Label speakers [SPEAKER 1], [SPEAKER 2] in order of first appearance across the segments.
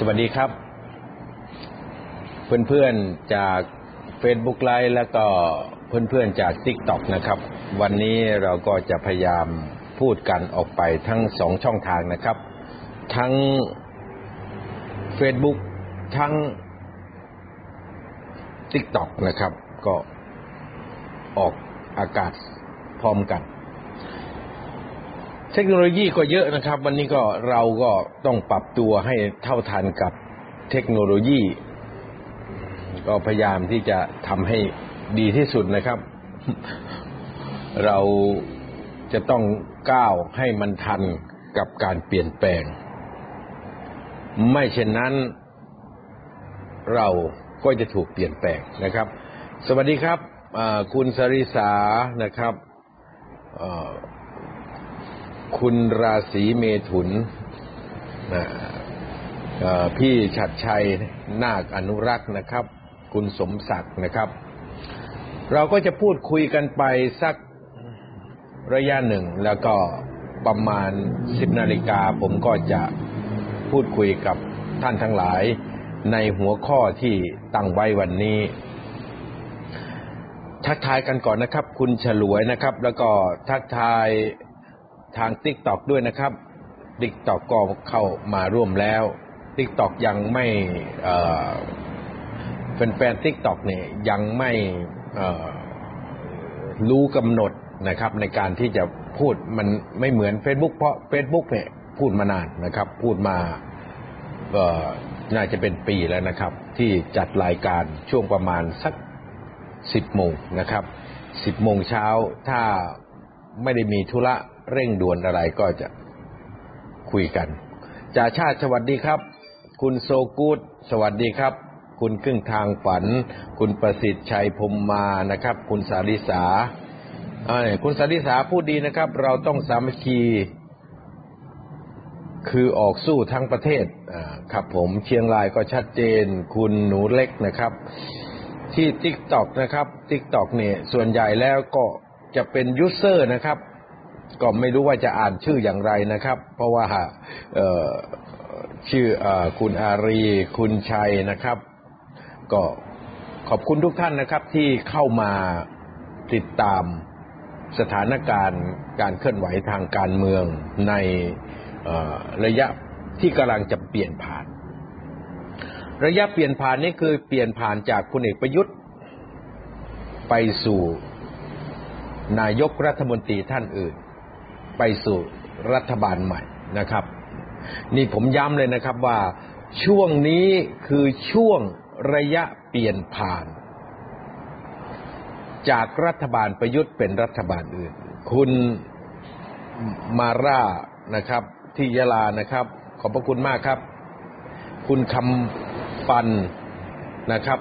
[SPEAKER 1] สวัสดีครับ เพื่อนๆจาก Facebook ไลฟ์แล้วก็เพื่อนๆจาก TikTok นะครับ วันนี้เราก็จะพยายามพูดกันออกไปทั้งสองช่องทางนะครับ ทั้ง Facebook ทั้ง TikTok นะครับ ก็ออกอากาศพร้อมกัน เทคโนโลยีก็เยอะนะครับ วันนี้ก็เราก็ต้องปรับตัวให้เท่าทันกับเทคโนโลยี ก็พยายามที่จะทำให้ดีที่สุดนะครับ เราจะต้องก้าวให้มันทันกับการเปลี่ยนแปลง ไม่เช่นนั้น เราก็จะถูกเปลี่ยนแปลงนะครับ สวัสดีครับคุณสริสานะครับ คุณราศีเมถุนพี่ชัดชัยนาคอนุรักษ์นะครับ คุณสมศักดิ์นะครับ เราก็จะพูดคุยกันไปสักระยะหนึ่ง แล้วก็ประมาณสิบนาฬิกาผมก็จะพูดคุยกับท่านทั้งหลายในหัวข้อที่ตั้งไว้วันนี้ ทักทายกันก่อนนะครับ คุณฉลวยนะครับ แล้วก็ทักทาย ทาง TikTok ด้วยนะครับ TikTok ก็เข้ามาร่วมแล้ว TikTok ยังไม่เป็นแฟน TikTok เนี่ยยังไม่รู้กำหนดนะครับ ในการที่จะพูดมันไม่เหมือน Facebook เพราะ Facebook เนี่ยพูดมานานนะครับ พูดมาน่าจะเป็นปีแล้วนะครับ ที่จัดรายการช่วงประมาณสักสิบโมงนะครับสิบโมงเช้าถ้าไม่ได้มีธุระ เร่งด่วนอะไรก็จะคุยกันจ่าชาติสวัสดีครับ คุณโซกูดสวัสดีครับ คุณครึ่งทางฝัน คุณประสิทธิ์ชัยพมมานะครับ คุณสาริสาคุณสาริสาพูดดีนะครับ เราต้องสามัคคีคือออกสู้ทั้งประเทศครับผมเชียงรายก็ชัดเจน คุณหนูเล็กนะครับ ที่ TikTok นะครับ TikTok เนี่ยส่วนใหญ่แล้วก็จะเป็น user นะครับ ก็ไม่รู้ว่าจะอ่านชื่ออย่างไรนะครับ เพราะว่าชื่ออคุณอารี คุณชัยนะครับ ก็ขอบคุณทุกท่านนะครับที่เข้ามาติดตามสถานการณ์การเคลื่อนไหวทางการเมืองในระยะที่กำลังจะเปลี่ยนผ่าน ระยะเปลี่ยนผ่านนี้คือเปลี่ยนผ่านจากคุณเอกประยุทธ์ ไปสู่นายกรัฐมนตรีท่านอื่น ไปสู่รัฐบาลใหม่นะครับ นี่ผมย้ำเลยนะครับว่าช่วงนี้คือช่วงระยะเปลี่ยนผ่าน จากรัฐบาลประยุทธ์เป็นรัฐบาลอื่น คุณมาร่านะครับ ที่ยะลานะครับ ขอบพระคุณมากครับ คุณคำปันนะครับ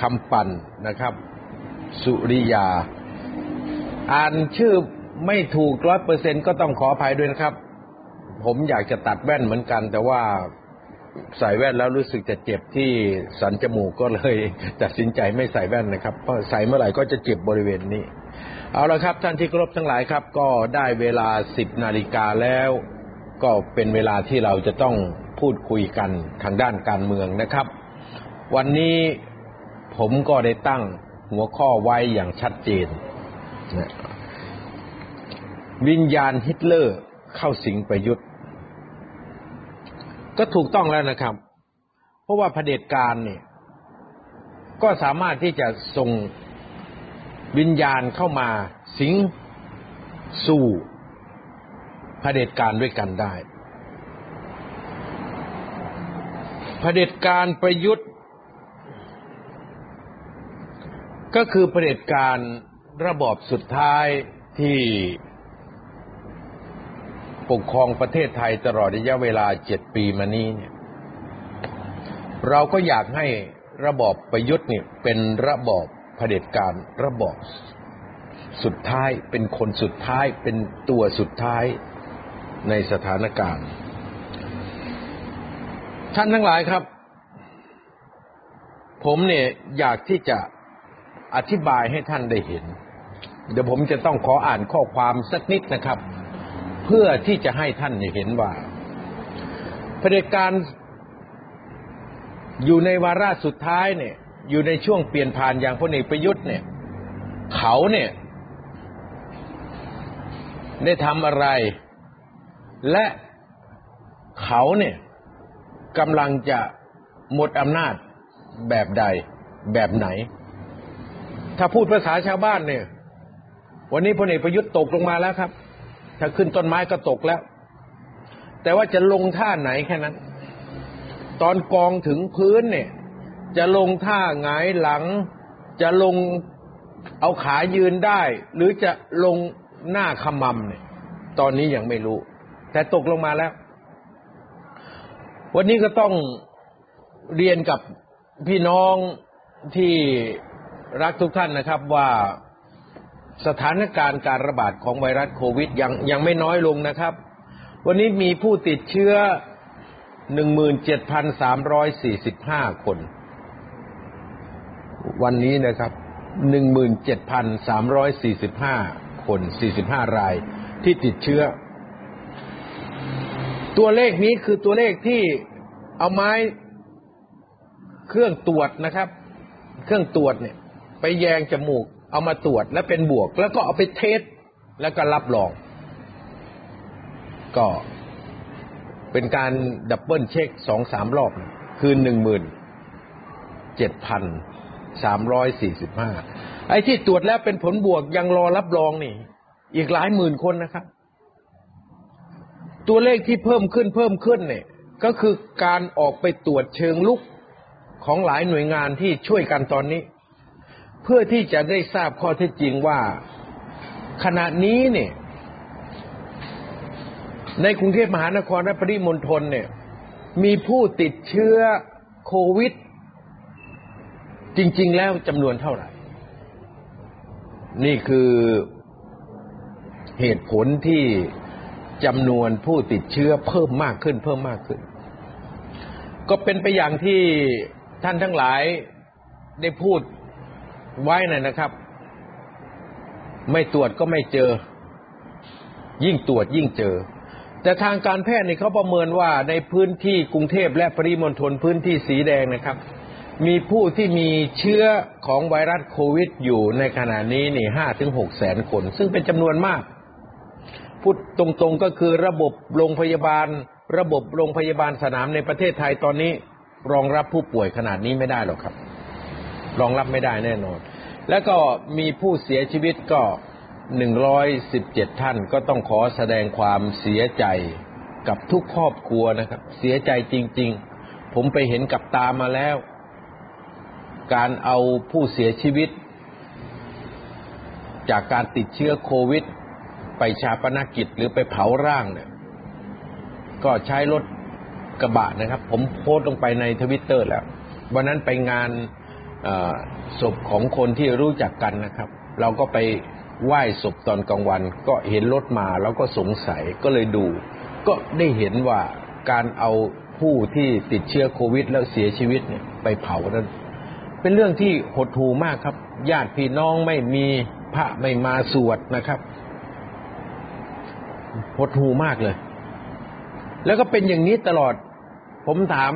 [SPEAKER 1] คำปันนะครับ สุริยา อ่านชื่อ ไม่ถูกร้อยเปอร์เซ็นก็ต้องขออภัยด้วยนะครับ ผมอยากจะตัดแว่นเหมือนกัน แต่ว่าใส่แว่นแล้วรู้สึกจะเจ็บที่สันจมูกก็เลยตัดสินใจไม่ใส่แว่นนะครับ เพราะใส่เมื่อไหร่ก็จะเจ็บบริเวณนี้ เอาละครับท่านที่เคารพทั้งหลายครับ ก็ได้เวลาสิบนาฬิกาแล้ว ก็เป็นเวลาที่เราจะต้องพูดคุยกันทางด้านการเมืองนะครับ วันนี้ผมก็ได้ตั้งหัวข้อไว้อย่างชัดเจน วิญญาณฮิตเลอร์เข้าสิงประยุทธ์ ก็ถูกต้องแล้วนะครับ เพราะว่าเผด็จการเนี่ย ก็สามารถที่จะส่งวิญญาณเข้ามาสิงสู่เผด็จการด้วยกันได้เผด็จการประยุทธ์ ก็คือเผด็จการระบอบสุดท้ายที่ ปกครองประเทศไทยตลอดระยะเวลาเจ็ดปีมานี้เนี่ยเราก็อยากให้ระบอบประยุทธ์เนี่ยเป็นระบอบเผด็จการระบอบสุดท้ายเป็นคนสุดท้ายเป็นตัวสุดท้ายในสถานการณ์ ท่านทั้งหลายครับ ผมเนี่ยอยากที่จะอธิบายให้ท่านได้เห็น เดี๋ยวผมจะต้องขออ่านข้อความสักนิดนะครับ เพื่อที่จะให้ท่านเห็นว่าเผด็จการอยู่ในวาระสุดท้ายเนี่ย อยู่ในช่วงเปลี่ยนผ่านอย่างพลเอกประยุทธ์เนี่ย เขาเนี่ย ได้ทำอะไร และเขาเนี่ยกำลังจะหมดอำนาจแบบใดแบบไหน ถ้าพูดภาษาชาวบ้านเนี่ย วันนี้พลเอกประยุทธ์ตกลงมาแล้วครับ ถ้าขึ้นต้นไม้ก็ตกแล้ว แต่ว่าจะลงท่าไหนแค่นั้น ตอนกองถึงพื้นเนี่ย จะลงท่าหงายหลัง จะลงเอาขายืนได้ หรือจะลงหน้าขมำเนี่ย ตอนนี้ยังไม่รู้ แต่ตกลงมาแล้ว วันนี้ก็ต้องเรียนกับพี่น้องที่รักทุกท่านนะครับว่า สถานการณ์การระบาดของไวรัสโควิดยังยังไม่น้อยลงนะครับ วันนี้มีผู้ติดเชื้อ 17,345 คน วันนี้นะครับ 17,345 คน 45 รายที่ติดเชื้อ ตัวเลขนี้คือตัวเลขที่เอาไม้เครื่องตรวจนะครับ เครื่องตรวจเนี่ย ไปแยงจมูก เอามาตรวจแล้วเป็นบวก แล้วก็เอาไป test แล้วก็รับรอง ก็เป็นการ double check สองสามรอบ คือหนึ่งหมื่นเจ็ดพันสามร้อยสี่สิบห้าไอ้ที่ตรวจแล้วเป็นผลบวกยังรอรับรองนี่ อีกหลายหมื่นคนนะครับ ตัวเลขที่เพิ่มขึ้นเพิ่มขึ้นเนี่ย ก็คือการออกไปตรวจเชิงลุกของหลายหน่วยงานที่ช่วยกันตอนนี้ เพื่อที่จะได้ทราบข้อเท็จจริงว่าขณะนี้เนี่ย ในกรุงเทพมหานครและปริมณฑลเนี่ย มีผู้ติดเชื้อโควิด จริง ๆ แล้วจำนวนเท่าไหร่ นี่คือเหตุผลที่จำนวนผู้ติดเชื้อเพิ่มมากขึ้น เพิ่มมากขึ้น ก็เป็นไปอย่างที่ท่านทั้งหลายได้พูด ไว้น่ะนะครับ ไม่ตรวจก็ไม่เจอ ยิ่งตรวจยิ่งเจอ แต่ทางการแพทย์นี่เขาประเมินว่าในพื้นที่กรุงเทพและปริมณฑลพื้นที่สีแดงนะครับ มีผู้ที่มีเชื้อของไวรัสโควิด อยู่ในขณะนี้นี่ห้าถึงหกแสนคน ซึ่งเป็นจำนวนมากพูดตรงๆก็คือระบบโรงพยาบาล ระบบโรงพยาบาลสนามในประเทศไทยตอนนี้ รองรับผู้ป่วยขนาดนี้ไม่ได้หรอกครับ รองรับไม่ได้แน่นอน แล้วก็มีผู้เสียชีวิตก็หนึ่งร้อยสิบเจ็ดท่านก็ต้องขอแสดงความเสียใจกับทุกครอบครัวนะครับ เสียใจจริง ๆ ผมไปเห็นกับตามาแล้ว การเอาผู้เสียชีวิต จากการติดเชื้อโควิด ไปชาปนกิจหรือไปเผาร่างเนี่ยก็ใช้รถกระบะนะครับ ผมโพสต์ลงไปในทวิตเตอร์แล้ว วันนั้นไปงาน ศพของคนที่รู้จักกันนะครับ เราก็ไปไหว้ศพตอนกลางวัน ก็เห็นรถมาแล้วก็สงสัยก็เลยดู ก็ได้เห็นว่าการเอาผู้ที่ติดเชื้อโควิด แล้วเสียชีวิตเนี่ยไปเผานั้นเป็นเรื่องที่หดหูมากครับญาติพี่น้องไม่มีพระไม่มาสวดนะครับหดหูมากเลย แล้วก็เป็นอย่างนี้ตลอด ผมถาม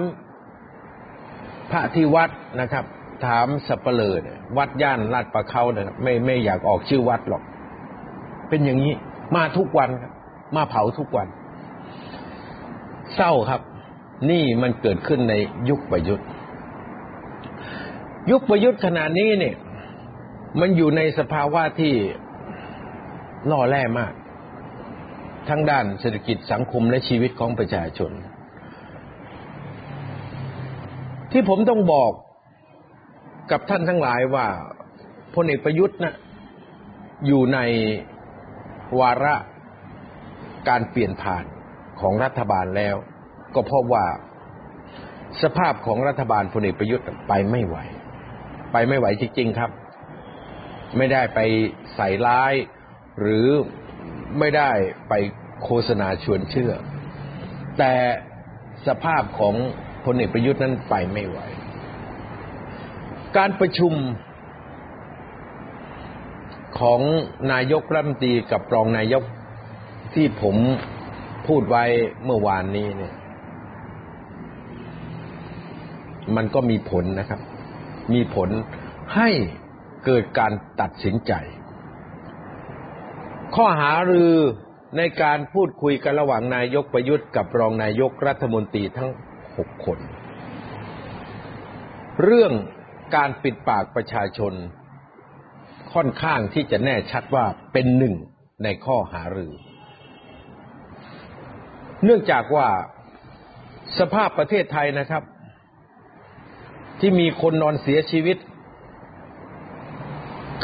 [SPEAKER 1] พระที่วัดนะครับ ถามสับเปลือเนี่ยวัดย่านลาดประเขาเนี่ยไม่ไม่อยากออกชื่อวัดหรอก เป็นอย่างนี้ มาทุกวันครับมาเผาทุกวัน เศร้าครับ นี่มันเกิดขึ้นในยุคประยุทธ์ ยุคประยุทธ์ขนาดนี้เนี่ย มันอยู่ในสภาวะที่ล่อแร่มาก ทั้งด้านเศรษฐกิจสังคมและชีวิตของประชาชน ที่ผมต้องบอก กับท่านทั้งหลายว่าพลเอกประยุทธ์นะอยู่ในวาระการเปลี่ยนผ่านของรัฐบาลแล้ว ก็เพราะว่าสภาพของรัฐบาลพลเอกประยุทธ์ไปไม่ไหว ไปไม่ไหวจริง ๆ ครับ ไม่ได้ไปใส่ร้าย หรือไม่ได้ไปโฆษณาชวนเชื่อ แต่สภาพของพลเอกประยุทธ์นั้นไปไม่ไหว การประชุมของนายกรัฐมนตรีกับรองนายกที่ผมพูดไว้เมื่อวานนี้เนี่ย มันก็มีผลนะครับ มีผลให้เกิดการตัดสินใจ ข้อหารือในการพูดคุยกันระหว่างนายกประยุทธ์กับรองนายกรัฐมนตรีทั้งหกคน เรื่อง การปิดปากประชาชน ค่อนข้างที่จะแน่ชัดว่าเป็นหนึ่งในข้อหารือ เนื่องจากว่าสภาพประเทศไทยนะครับ ที่มีคนนอนเสียชีวิต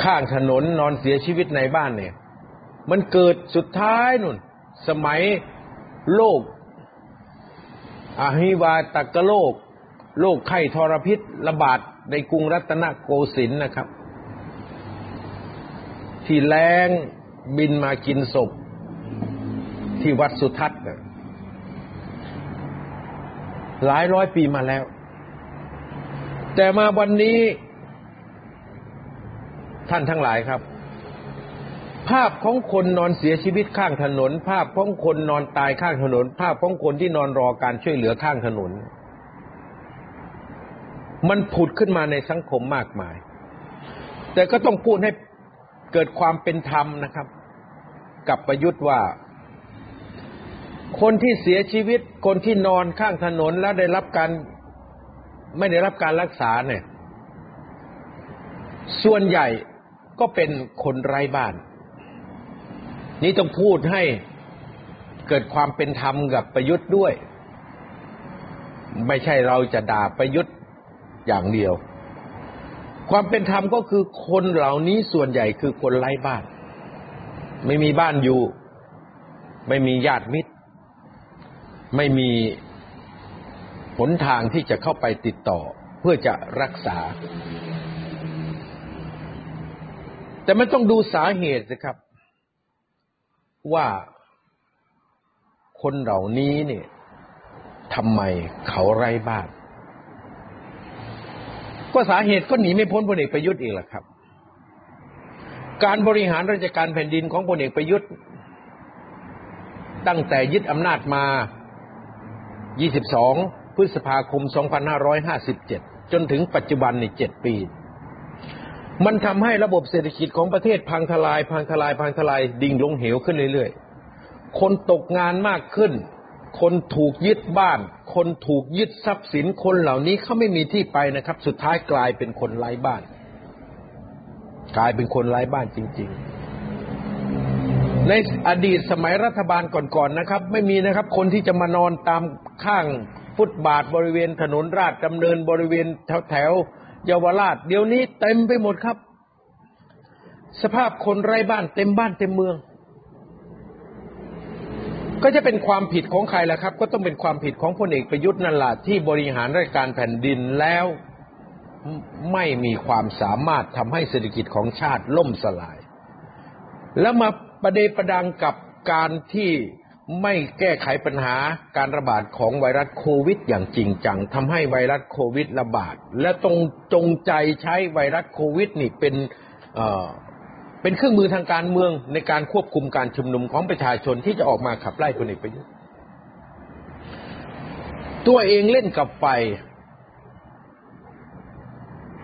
[SPEAKER 1] ข้างถนนนอนเสียชีวิตในบ้านเนี่ย มันเกิดสุดท้ายนุ่น สมัยโรคอาหิวาตกโรคโรคไข้ทรพิษระบาด ในกรุงรัตนโกสินทร์นะครับ ที่แรงบินมากินศพ ที่วัดสุทัศน์หลายร้อยปีมาแล้ว แต่มาวันนี้ ท่านทั้งหลายครับ ภาพของคนนอนเสียชีวิตข้างถนน ภาพของคนนอนตายข้างถนน ภาพของคนที่นอนรอการช่วยเหลือข้างถนน มันผุดขึ้นมาในสังคมมากมาย แต่ก็ต้องพูดให้เกิดความเป็นธรรมนะครับ กับประยุทธ์ว่า คนที่เสียชีวิต คนที่นอนข้างถนนแล้วได้รับการไม่ได้รับการรักษาเนี่ย ส่วนใหญ่ก็เป็นคนไร้บ้าน นี่ต้องพูดให้เกิดความเป็นธรรมกับประยุทธ์ด้วย ไม่ใช่เราจะด่าประยุทธ์ อย่างเดียว ความเป็นธรรมก็คือคนเหล่านี้ส่วนใหญ่คือคนไร้บ้าน ไม่มีบ้านอยู่ ไม่มีญาติมิตร ไม่มีหนทางที่จะเข้าไปติดต่อเพื่อจะรักษา แต่มันต้องดูสาเหตุสิครับ ว่าคนเหล่านี้เนี่ยทำไมเขาไร้บ้าน ก็สาเหตุก็หนีไม่พ้นพลเอกประยุทธ์อีกแหละครับ การบริหารราชการแผ่นดินของพลเอกประยุทธ์ ตั้งแต่ยึดอำนาจมา 22 พฤษภาคม 2557 จนถึงปัจจุบันใน 7 ปี มันทำให้ระบบเศรษฐกิจของประเทศพังทลาย พังทลาย พังทลาย ดิ่งลงเหวขึ้นเรื่อยๆ คนตกงานมากขึ้น คนถูกยึดบ้าน คนถูกยึดทรัพย์สินคนเหล่านี้เขาไม่มีที่ไปนะครับ สุดท้ายกลายเป็นคนไร้บ้าน กลายเป็นคนไร้บ้านจริง ๆ ในอดีตสมัยรัฐบาลก่อนๆนะครับ ไม่มีนะครับ คนที่จะมานอนตามข้างฟุตบาทบริเวณถนนราชดำเนินบริเวณแถวแถวเยาวราช เดี๋ยวนี้เต็มไปหมดครับ สภาพคนไร้บ้านเต็มบ้านเต็มเมือง ก็จะเป็นความผิดของใครล่ะครับ ก็ต้องเป็นความผิดของพลเอกประยุทธ์นั่นแหละที่บริหารราชการแผ่นดินแล้วไม่มีความสามารถทำให้เศรษฐกิจของชาติล่มสลาย แล้วมาประเดประดังกับการที่ไม่แก้ไขปัญหาการระบาดของไวรัสโควิด อย่างจริงจังทำให้ไวรัสโควิดระบาด และตรงจงใจใช้ไวรัสโควิด นี่เป็น เป็นเครื่องมือทางการเมืองในการควบคุมการชุมนุมของประชาชนที่จะออกมาขับไล่พลเอกประยุทธ์ตัวเองเล่นกับไฟ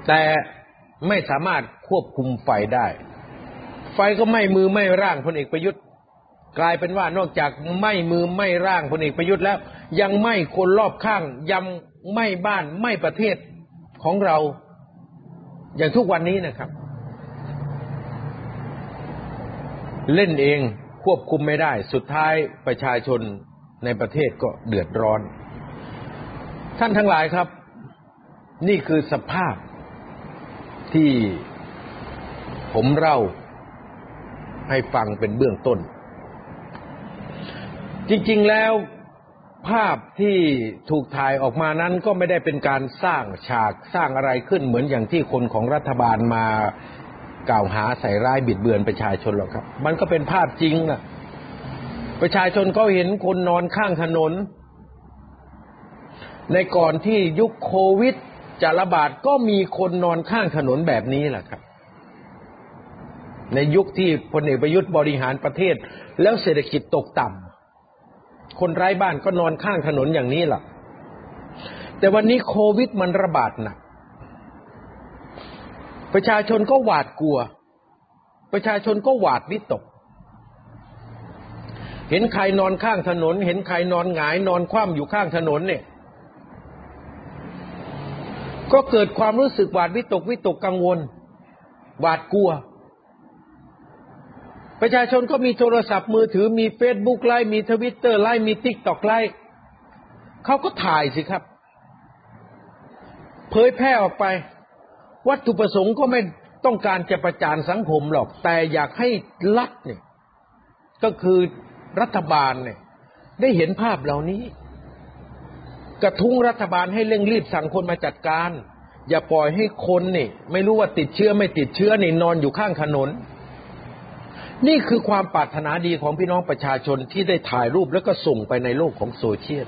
[SPEAKER 1] แต่ไม่สามารถควบคุมไฟได้ ไฟก็ไม่มือไม่ร่างพลเอกประยุทธ์ กลายเป็นว่านอกจากไม่มือไม่ร่างพลเอกประยุทธ์แล้ว ยังไม่คนรอบข้างยังไม่บ้านไม่ประเทศของเรา อย่างทุกวันนี้นะครับ เล่นเองควบคุมไม่ได้ สุดท้ายประชาชนในประเทศก็เดือดร้อน ท่านทั้งหลายครับ นี่คือสภาพที่ผมเล่าให้ฟังเป็นเบื้องต้น จริง ๆ แล้วภาพที่ถูกถ่ายออกมานั้นก็ไม่ได้เป็นการสร้างฉากสร้างอะไรขึ้นเหมือนอย่างที่คนของรัฐบาลมา กล่าวหาใส่ร้ายบิดเบือนประชาชนหรอกครับ มันก็เป็นภาพจริงอะประชาชนเขาเห็นคนนอนข้างถนน ในก่อนที่ยุคโควิดจะระบาดก็มีคนนอนข้างถนนแบบนี้แหละครับ ในยุคที่พลเอกประยุทธ์บริหารประเทศ แล้วเศรษฐกิจตกต่ำคนไร้บ้านก็นอนข้างถนนอย่างนี้แหละแต่วันนี้โควิดมันระบาดหนัก ประชาชนก็หวาดกลัว ประชาชนก็หวาดวิตก เห็นใครนอนข้างถนน เห็นใครนอนหงายนอนคว่ำอยู่ข้างถนนเนี่ย ก็เกิดความรู้สึกหวาดวิตกวิตกกังวล หวาดกลัว ประชาชนก็มีโทรศัพท์มือถือมี Facebook Live มี Twitter Live มี TikTok Live เขาก็ถ่ายสิครับ เผยแพร่ออกไป วัตถุประสงค์ก็ไม่ต้องการจะประจานสังคมหรอก แต่อยากให้รัฐเนี่ยก็คือรัฐบาลเนี่ยได้เห็นภาพเหล่านี้ กระทุ้งรัฐบาลให้เร่งรีบสั่งคนมาจัดการ อย่าปล่อยให้คนนี่ไม่รู้ว่าติดเชื้อไม่ติดเชื้อนี่นอนอยู่ข้างถนน นี่คือความปรารถนาดีของพี่น้องประชาชนที่ได้ถ่ายรูปแล้วก็ส่งไปในโลกของโซเชียล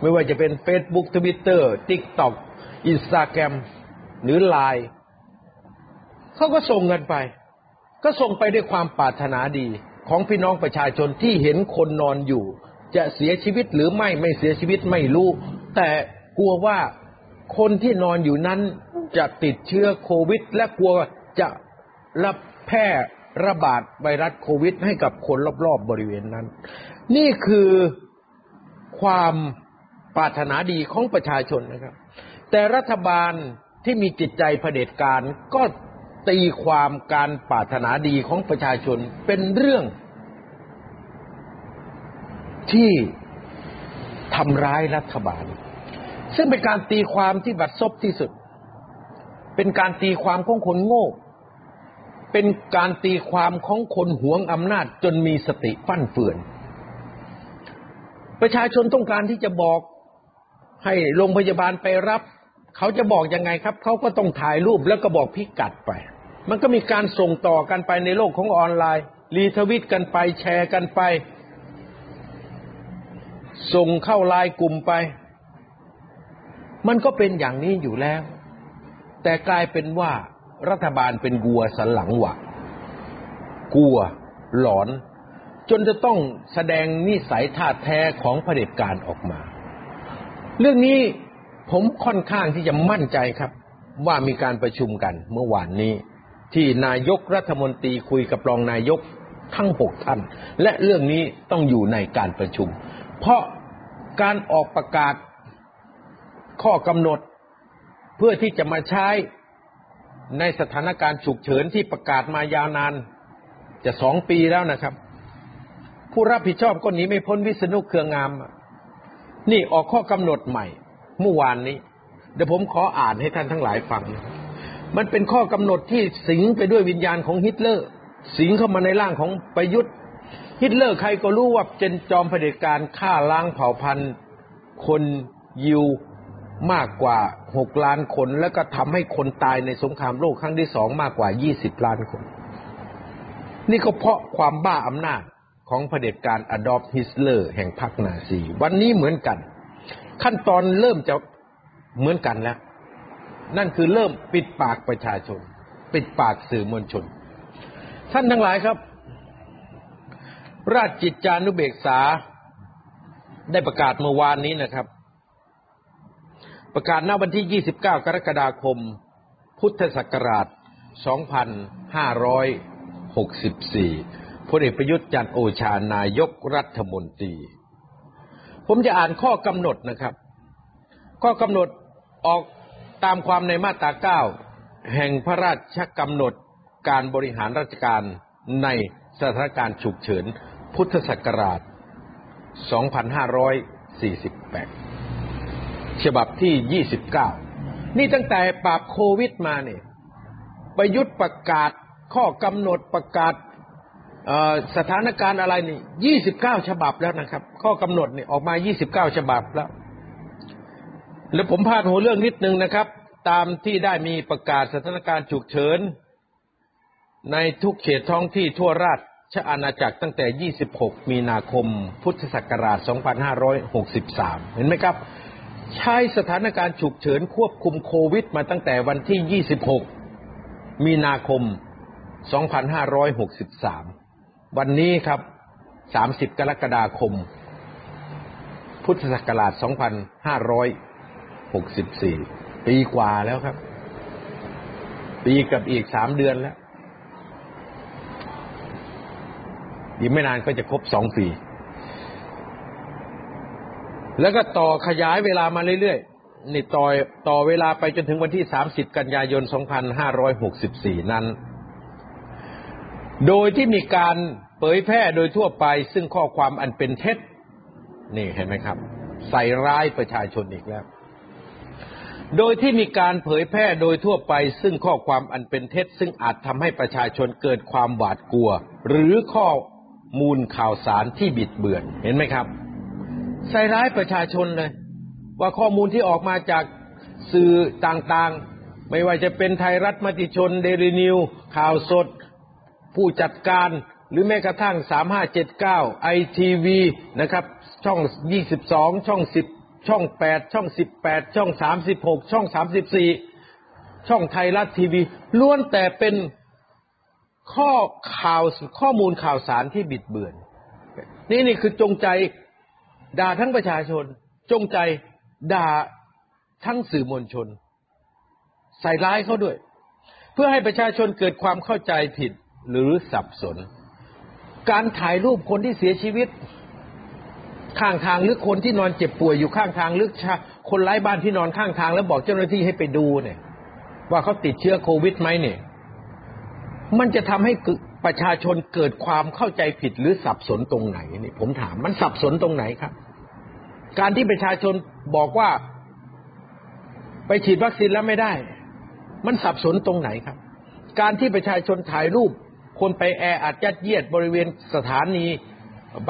[SPEAKER 1] ไม่ว่าจะเป็น Facebook Twitter TikTok Instagram หรือ Line เขาก็ส่งกันไป ก็ส่งไปด้วยความปรารถนาดีของพี่น้องประชาชนที่เห็นคนนอนอยู่ จะเสียชีวิตหรือไม่ไม่เสียชีวิตไม่รู้ แต่กลัวว่าคนที่นอนอยู่นั้นจะติดเชื้อโควิด และกลัวจะรับแพร่ระบาดไวรัสโควิดให้กับคนรอบๆบริเวณนั้น นี่คือความปรารถนาดีของประชาชนนะครับ แต่รัฐบาล ที่มีจิตใจเผด็จการก็ตีความการปรารถนาดีของประชาชนเป็นเรื่องที่ทำร้ายรัฐบาล ซึ่งเป็นการตีความที่บัดซบที่สุด เป็นการตีความของคนโง่ เป็นการตีความของคนหวงอำนาจจนมีสติฟั่นเฟือน ประชาชนต้องการที่จะบอกให้โรงพยาบาลไปรับ เขาจะบอกยังไงครับเขาก็ต้องถ่ายรูปแล้วก็บอกพิกัดไป มันก็มีการส่งต่อกันไปในโลกของออนไลน์ รีทวิตกันไปแชร์กันไป ส่งเข้าไลน์กลุ่มไป มันก็เป็นอย่างนี้อยู่แล้ว แต่กลายเป็นว่ารัฐบาลเป็นกลัวสันหลังหวะกลัวหลอน จนจะต้องแสดงนิสัยท่าแท้ของเผด็จการออกมา เรื่องนี้ ผมค่อนข้างที่จะมั่นใจครับ ว่ามีการประชุมกันเมื่อวานนี้ ที่นายกรัฐมนตรีคุยกับรองนายกทั้งหกท่าน และเรื่องนี้ต้องอยู่ในการประชุม เพราะการออกประกาศข้อกำหนดเพื่อที่จะมาใช้ในสถานการณ์ฉุกเฉินที่ประกาศมายาวนานจะสองปีแล้วนะครับ ผู้รับผิดชอบก็หนีไม่พ้นวิษณุเครืองาม นี่ออกข้อกำหนดใหม่ เมื่อวานนี้ เดี๋ยวผมขออ่านให้ท่านทั้งหลายฟัง มันเป็นข้อกำหนดที่สิงไปด้วยวิญญาณของฮิตเลอร์ สิงเข้ามาในร่างของประยุทธ์ ฮิตเลอร์ใครก็รู้ว่าเจนจอมเผด็จการฆ่าล้างเผ่าพันธุ์ คนยิวมากกว่าหกล้านคน แล้วก็ทำให้คนตายในสงครามโลกครั้งที่สองมากกว่ายี่สิบล้านคน นี่ก็เพราะความบ้าอำนาจของเผด็จการอดอล์ฟฮิตเลอร์ แห่งพรรคนาซี วันนี้เหมือนกัน ขั้นตอนเริ่มจะเหมือนกันแล้ว นั่นคือเริ่มปิดปากประชาชน ปิดปากสื่อมวลชน ท่านทั้งหลายครับ ราชกิจจานุเบกษาได้ประกาศเมื่อวานนี้นะครับ ประกาศณวันที่ 29 กรกฎาคม พุทธศักราช 2564พลเอกประยุทธ์จันโอชานายกรัฐมนตรี ผมจะอ่านข้อกำหนดนะครับ ข้อกำหนดออกตามความในมาตรา9แห่งพระราชกำหนดการบริหารราชการในสถานการณ์ฉุกเฉิน พุทธศักราช 2548 ฉบับที่ 29 นี่ตั้งแต่ปราบโควิดมาเนี่ยประยุทธ์ประกาศข้อกำหนดประกาศ สถานการณ์อะไรนี่29ฉบับแล้วนะครับ ข้อกำหนดเนี่ยออกมา29ฉบับแล้ว แล้วผมพาดหัวเรื่องนิดนึงนะครับ ตามที่ได้มีประกาศสถานการณ์ฉุกเฉิน ในทุกเขตท้องที่ทั่วราชอาณาจักรตั้งแต่ 26 มีนาคม พุทธศักราช 2563 เห็นไหมครับ ใช้สถานการณ์ฉุกเฉินควบคุมโควิดมาตั้งแต่วันที่ 26 มีนาคม 2563 วันนี้ครับ 30 กรกฎาคม พุทธศักราชหกสิบสี่ปีกว่าแล้วครับ ปีกับอีกสามเดือนแล้วอีกไม่นานก็จะครบสองปี แล้วก็ต่อขยายเวลามาเรื่อยๆ นี่ต่อต่อเวลาไปจนถึงวันที่ 30 กันยายน 2564 นั้น โดยที่มีการ เผยแพร่โดยทั่วไปซึ่งข้อความอันเป็นเท็จ นี่เห็นไหมครับ ใส่ร้ายประชาชนอีกแล้ว โดยที่มีการเผยแพร่โดยทั่วไป ซึ่งข้อความอันเป็นเท็จ ซึ่งอาจทำให้ประชาชนเกิดความหวาดกลัว หรือข้อมูลข่าวสารที่บิดเบือน เห็นไหมครับ ใส่ร้ายประชาชนเลย ว่าข้อมูลที่ออกมาจากสื่อต่างๆ ไม่ว่าจะเป็นไทยรัฐมติชน เดลินิว ข่าวสด ผู้จัดการ หรือแม้กระทั่ง 3579ไอทีวีนะครับ ช่อง 22 ช่อง 10 ช่อง 8 ช่อง 18 ช่อง 36 ช่อง 34 ช่องไทยรัฐทีวีล้วนแต่เป็นข้อข่าวข้อมูลข่าวสารที่บิดเบือน นี่นี่คือจงใจด่าทั้งประชาชน จงใจด่าทั้งสื่อมวลชน ใส่ร้ายเขาด้วย เพื่อให้ประชาชนเกิดความเข้าใจผิดหรือสับสน การถ่ายรูปคนที่เสียชีวิต ข้างทางหรือคนที่นอนเจ็บป่วยอยู่ข้างทางหรือคนไร้บ้านที่นอนข้างทาง แล้วบอกเจ้าหน้าที่ให้ไปดูเนี่ย ว่าเขาติดเชื้อโควิดไหมเนี่ย มันจะทำให้ประชาชนเกิดความเข้าใจผิดหรือสับสนตรงไหนนี่ผมถามมันสับสนตรงไหนครับ การที่ประชาชนบอกว่าไปฉีดวัคซีนแล้วไม่ได้ มันสับสนตรงไหนครับ การที่ประชาชนถ่ายรูป คนไปแออัดยัดเยียดบริเวณสถานี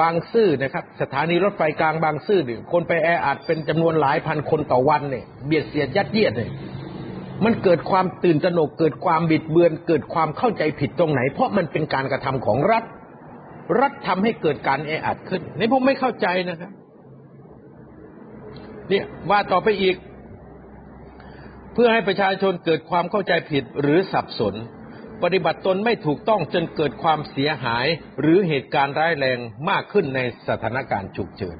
[SPEAKER 1] บางซื่อนะครับ สถานีรถไฟกลางบางซื่อเนี่ยคนไปแออัดเป็นจำนวนหลายพันคนต่อวันเนี่ยเบียดเสียดยัดเยียดเนี่ยมันเกิดความตื่นตระหนกเกิดความบิดเบือน เกิดความเข้าใจผิดตรงไหน เพราะมันเป็นการกระทำของรัฐ รัฐทำให้เกิดการแออัดขึ้นนี่ผมไม่เข้าใจนะครับ เนี่ยว่าต่อไปอีก เพื่อให้ประชาชนเกิดความเข้าใจผิดหรือสับสน ปฏิบัติตนไม่ถูกต้องจนเกิดความเสียหาย หรือเหตุการณ์ร้ายแรงมากขึ้นในสถานการณ์ฉุกเฉิน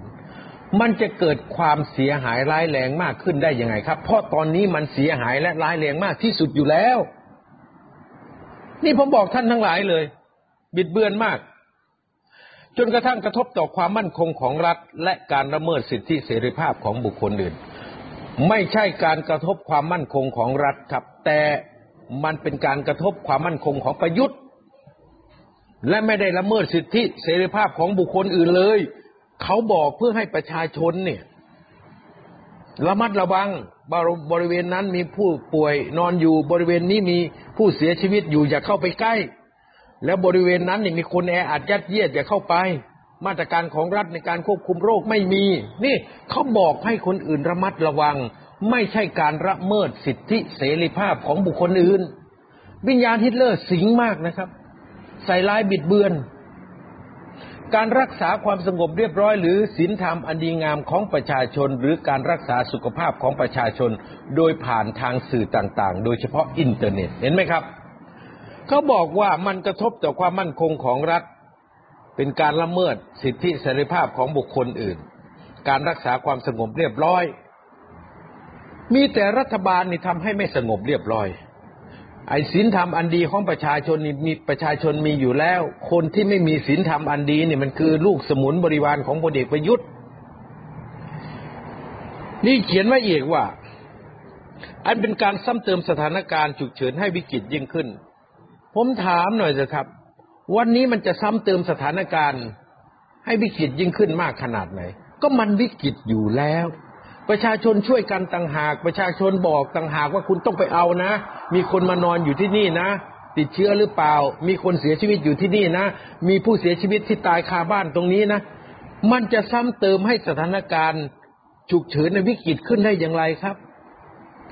[SPEAKER 1] มันจะเกิดความเสียหายร้ายแรงมากขึ้นได้ยังไงครับ เพราะตอนนี้มันเสียหายและร้ายแรงมากที่สุดอยู่แล้ว นี่ผมบอกท่านทั้งหลายเลย บิดเบือนมาก จนกระทั่งกระทบต่อความมั่นคงของรัฐ และการละเมิดสิทธิเสรีภาพของบุคคลอื่น ไม่ใช่การกระทบความมั่นคงของรัฐครับแต่ มันเป็นการกระทบความมั่นคงของประยุทธ์ และไม่ได้ละเมิดสิทธิเสรีภาพของบุคคลอื่นเลย เขาบอกเพื่อให้ประชาชนเนี่ยระมัดระวังบริเวณนั้นมีผู้ป่วยนอนอยู่บริเวณนี้มีผู้เสียชีวิตอยู่อย่าเข้าไปใกล้ แล้วบริเวณนั้นนี่มีคนแออัดยัดเยียดอย่าเข้าไป มาตรการของรัฐในการควบคุมโรคไม่มี นี่เขาบอกให้คนอื่นระมัดระวัง ไม่ใช่การละเมิดสิทธิเสรีภาพของบุคคลอื่น วิญญาณฮิตเลอร์สิงมากนะครับ ใส่ร้ายบิดเบือน การรักษาความสงบเรียบร้อย หรือศีลธรรมอันดีงามของประชาชน หรือการรักษาสุขภาพของประชาชน โดยผ่านทางสื่อต่างๆ โดยเฉพาะอินเทอร์เน็ตเห็นไหมครับเขาบอกว่ามันกระทบต่อความมั่นคงของรัฐ เป็นการละเมิดสิทธิเสรีภาพของบุคคลอื่น การรักษาความสงบเรียบร้อย มีแต่รัฐบาลนี่ทำให้ไม่สงบเรียบร้อย ไอ้ศีลธรรมอันดีของประชาชนนี่มีประชาชนมีอยู่แล้ว คนที่ไม่มีศีลธรรมอันดีนี่มันคือลูกสมุนบริวารของพลเอกประยุทธ์ นี่เขียนไว้เอีกว่า อันเป็นการซ้ำเติมสถานการณ์ฉุกเฉินให้วิกฤตยิ่งขึ้น ผมถามหน่อยสิครับ วันนี้มันจะซ้ำเติมสถานการณ์ ให้วิกฤตยิ่งขึ้นมากขนาดไหน ก็มันวิกฤตอยู่แล้ว ประชาชนช่วยกันต่างหาก ประชาชนบอกต่างหากว่าคุณต้องไปเอานะ มีคนมานอนอยู่ที่นี่นะ ติดเชื้อหรือเปล่า มีคนเสียชีวิตอยู่ที่นี่นะ มีผู้เสียชีวิตที่ตายคาบ้านตรงนี้นะ มันจะซ้ำเติมให้สถานการณ์ฉุกเฉินในวิกฤตขึ้นได้อย่างไรครับ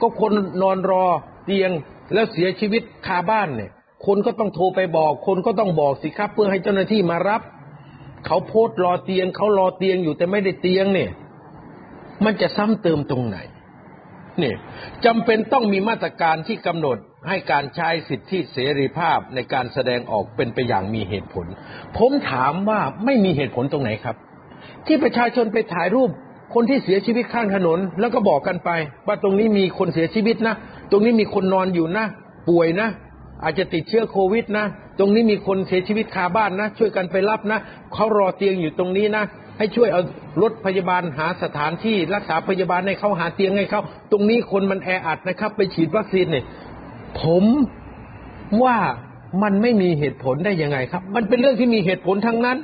[SPEAKER 1] ก็คนนอนรอเตียงแล้วเสียชีวิตคาบ้านเนี่ย คนก็ต้องโทรไปบอก คนก็ต้องบอกสิครับ เพื่อให้เจ้าหน้าที่มารับ เขาโพสต์รอเตียงเขารอเตียงอยู่แต่ไม่ได้เตียงเนี่ย มันจะซ้ำเติมตรงไหนนี่จำเป็นต้องมีมาตรการที่กำหนดให้การใช้สิทธิเสรีภาพในการแสดงออกเป็นไปอย่างมีเหตุผล ผมถามว่าไม่มีเหตุผลตรงไหนครับ ที่ประชาชนไปถ่ายรูปคนที่เสียชีวิตข้างถนน แล้วก็บอกกันไป ว่าตรงนี้มีคนเสียชีวิตนะ ตรงนี้มีคนนอนอยู่นะ ป่วยนะ อาจจะติดเชื้อโควิดนะ ตรงนี้มีคนเสียชีวิตคาบ้านนะ ช่วยกันไปรับนะเขารอเตียงอยู่ตรงนี้นะ ให้ช่วยเอารถพยาบาลหาสถานที่รักษาพยาบาลให้เขาหาเตียงให้เขาตรงนี้คนมันแออัดนะครับ ไปฉีดวัคซีนเนี่ยผมว่ามันไม่มีเหตุผลได้ยังไงครับ มันเป็นเรื่องที่มีเหตุผลทั้งนั้น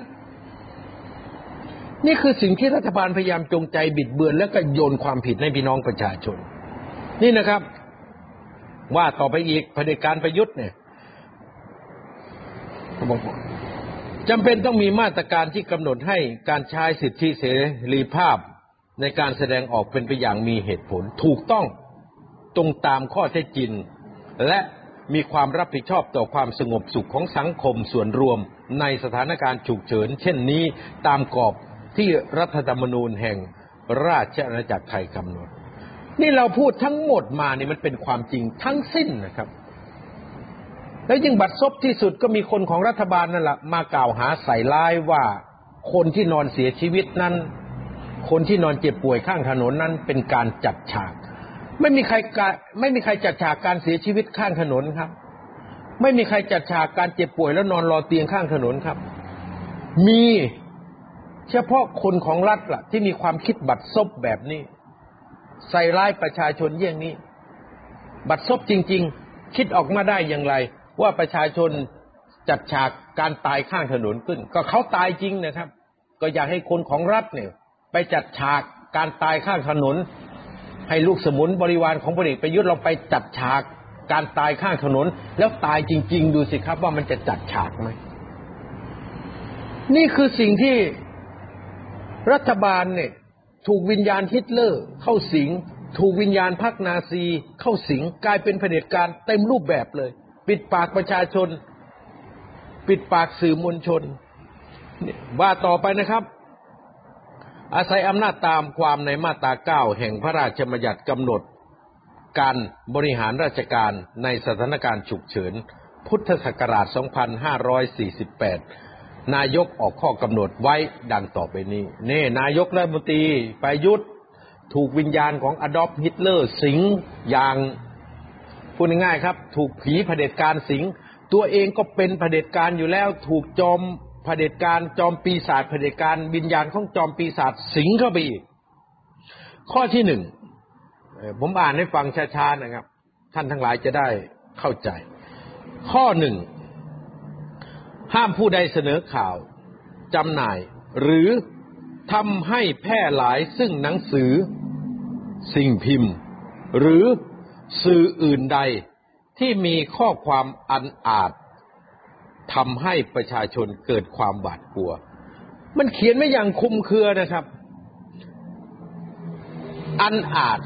[SPEAKER 1] นี่คือสิ่งที่รัฐบาลพยายามจงใจบิดเบือน แล้วก็โยนความผิดให้พี่น้องประชาชน นี่นะครับ ว่าต่อไปอีกเผด็จการประยุทธ์เนี่ย จำเป็นต้องมีมาตรการที่กำหนดให้การใช้สิทธิเสรีภาพในการแสดงออกเป็นไปอย่างมีเหตุผล ถูกต้องตรงตามข้อเท็จจริง และมีความรับผิดชอบต่อความสงบสุขของสังคมส่วนรวมในสถานการณ์ฉุกเฉิน เช่นนี้ตามกรอบที่รัฐธรรมนูญแห่งราชอาณาจักรไทยกำหนด นี่เราพูดทั้งหมดมานี่มันเป็นความจริงทั้งสิ้นนะครับ แล้วยิ่งบัดซบที่สุดก็มีคนของรัฐบาลนั่นแหละมากล่าวหาใส่ร้ายว่าคนที่นอนเสียชีวิตนั้น คนที่นอนเจ็บป่วยข้างถนนนั้นเป็นการจัดฉาก ไม่มีใครไม่มีใครจัดฉากการเสียชีวิตข้างถนนครับ ไม่มีใครจัดฉากการเจ็บป่วยแล้วนอนรอเตียงข้างถนนครับ มีเฉพาะคนของรัฐล่ะ ที่มีความคิดบัดซบแบบนี้ ใส่ร้ายประชาชนเยี่ยงนี้ บัดซบจริง ๆ คิดออกมาได้อย่างไร ว่าประชาชนจัดฉากการตายข้างถนนขึ้น ก็เขาตายจริงนะครับ ก็อยากให้คนของรัฐเนี่ยไปจัดฉากการตายข้างถนน ให้ลูกสมุนบริวารของพลเอกประยุทธ์เราไปจัดฉากการตายข้างถนน แล้วตายจริง ๆ ดูสิครับว่ามันจะจัดฉากไหมนี่คือสิ่งที่รัฐบาลเนี่ยถูกวิญญาณฮิตเลอร์เข้าสิง ถูกวิญญาณพรรคนาซีเข้าสิงกลายเป็นเผด็จการเต็มรูปแบบเลย ปิดปากประชาชน ปิดปากสื่อมวลชน ว่าต่อไปนะครับ อาศัยอำนาจตามความในมาตราเก้าแห่งพระราชบัญญัติกำหนด การบริหารราชการในสถานการณ์ฉุกเฉิน พุทธศักราช 2548 นายกออกข้อกำหนดไว้ดังต่อไปนี้เน่นายกรัฐมนตรีประยุทธ์ถูกวิญญาณของอดอล์ฟฮิตเลอร์สิงอย่าง พูดง่ายๆครับ ถูกผีเผด็จการสิงตัวเองก็เป็นเผด็จการอยู่แล้ว ถูกจอมเผด็จการจอมปีศาจเผด็จการวิญญาณของจอมปีศาจสิงเข้าไปอีก ข้อที่หนึ่งผมอ่านให้ฟังช้าๆนะครับ ท่านทั้งหลายจะได้เข้าใจ ข้อหนึ่งห้ามผู้ใดเสนอข่าวจำหน่าย หรือทำให้แพร่หลายซึ่งหนังสือ สิ่งพิมพ์ หรือ สื่ออื่นใดที่มีข้อความอันอาจทำให้ประชาชนเกิดความหวาดกลัว มันเขียนไม่อย่างคุมเครือนะครับ อันอาจ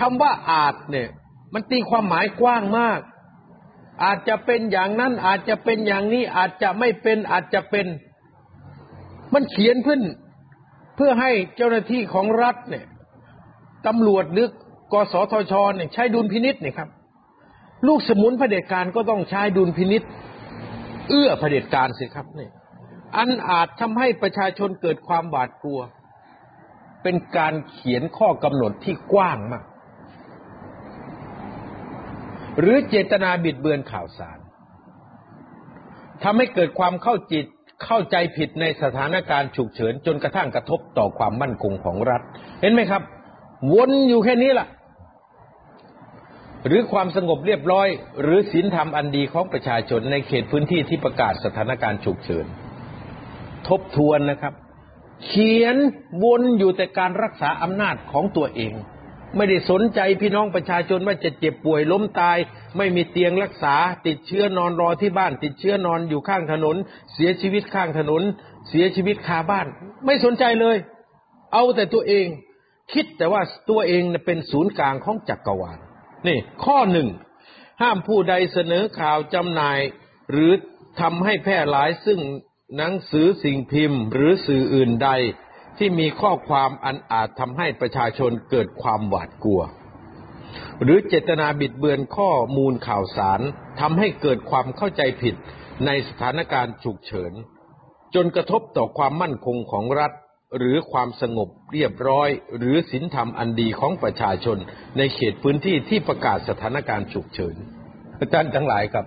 [SPEAKER 1] คำว่าอาจเนี่ย มันตีความหมายกว้างมาก อาจจะเป็นอย่างนั้น อาจจะเป็นอย่างนี้ อาจจะไม่เป็นอาจจะเป็น มันเขียนเพื่อเพื่อให้เจ้าหน้าที่ของรัฐเนี่ยตำรวจหรือ กสทชเนี่ยใช้ดุลพินิษเนี่ยครับ ลูกสมุนเผด็จการก็ต้องใช้ดุลพินิษเอื้อเผด็จการสิครับเนี่ยอันอาจทำให้ประชาชนเกิดความหวาดกลัว เป็นการเขียนข้อกำหนดที่กว้างมาก หรือเจตนาบิดเบือนข่าวสารทำให้เกิดความเข้าจิตเข้าใจผิดในสถานการณ์ฉุกเฉิน จนกระทั่งกระทบต่อความมั่นคงของรัฐ เห็นไหมครับ วนอยู่แค่นี้ล่ะ หรือความสงบเรียบร้อย หรือศีลธรรมอันดีของประชาชนในเขตพื้นที่ที่ประกาศสถานการณ์ฉุกเฉิน ทบทวนนะครับ เขียนวนอยู่แต่การรักษาอำนาจของตัวเอง ไม่ได้สนใจพี่น้องประชาชนว่าจะเจ็บป่วยล้มตาย ไม่มีเตียงรักษา ติดเชื้อนอนรอที่บ้าน ติดเชื้อนอนอยู่ข้างถนน เสียชีวิตข้างถนน เสียชีวิตคาบ้าน ไม่สนใจเลย เอาแต่ตัวเอง คิดแต่ว่าตัวเองเป็นศูนย์กลางของจักรวาลนี่ ข้อหนึ่ง ห้ามผู้ใดเสนอข่าวจำหน่าย หรือทำให้แพร่หลายซึ่งหนังสือสิ่งพิมพ์ หรือสื่ออื่นใดที่มีข้อความอันอาจทำให้ประชาชนเกิดความหวาดกลัว หรือเจตนาบิดเบือนข้อมูลข่าวสารทำให้เกิดความเข้าใจผิดในสถานการณ์ฉุกเฉิน จนกระทบต่อความมั่นคงของรัฐ หรือความสงบเรียบร้อย หรือศีลธรรมอันดีของประชาชน ในเขตพื้นที่ที่ประกาศสถานการณ์ฉุกเฉินท่านทั้งหลายครับ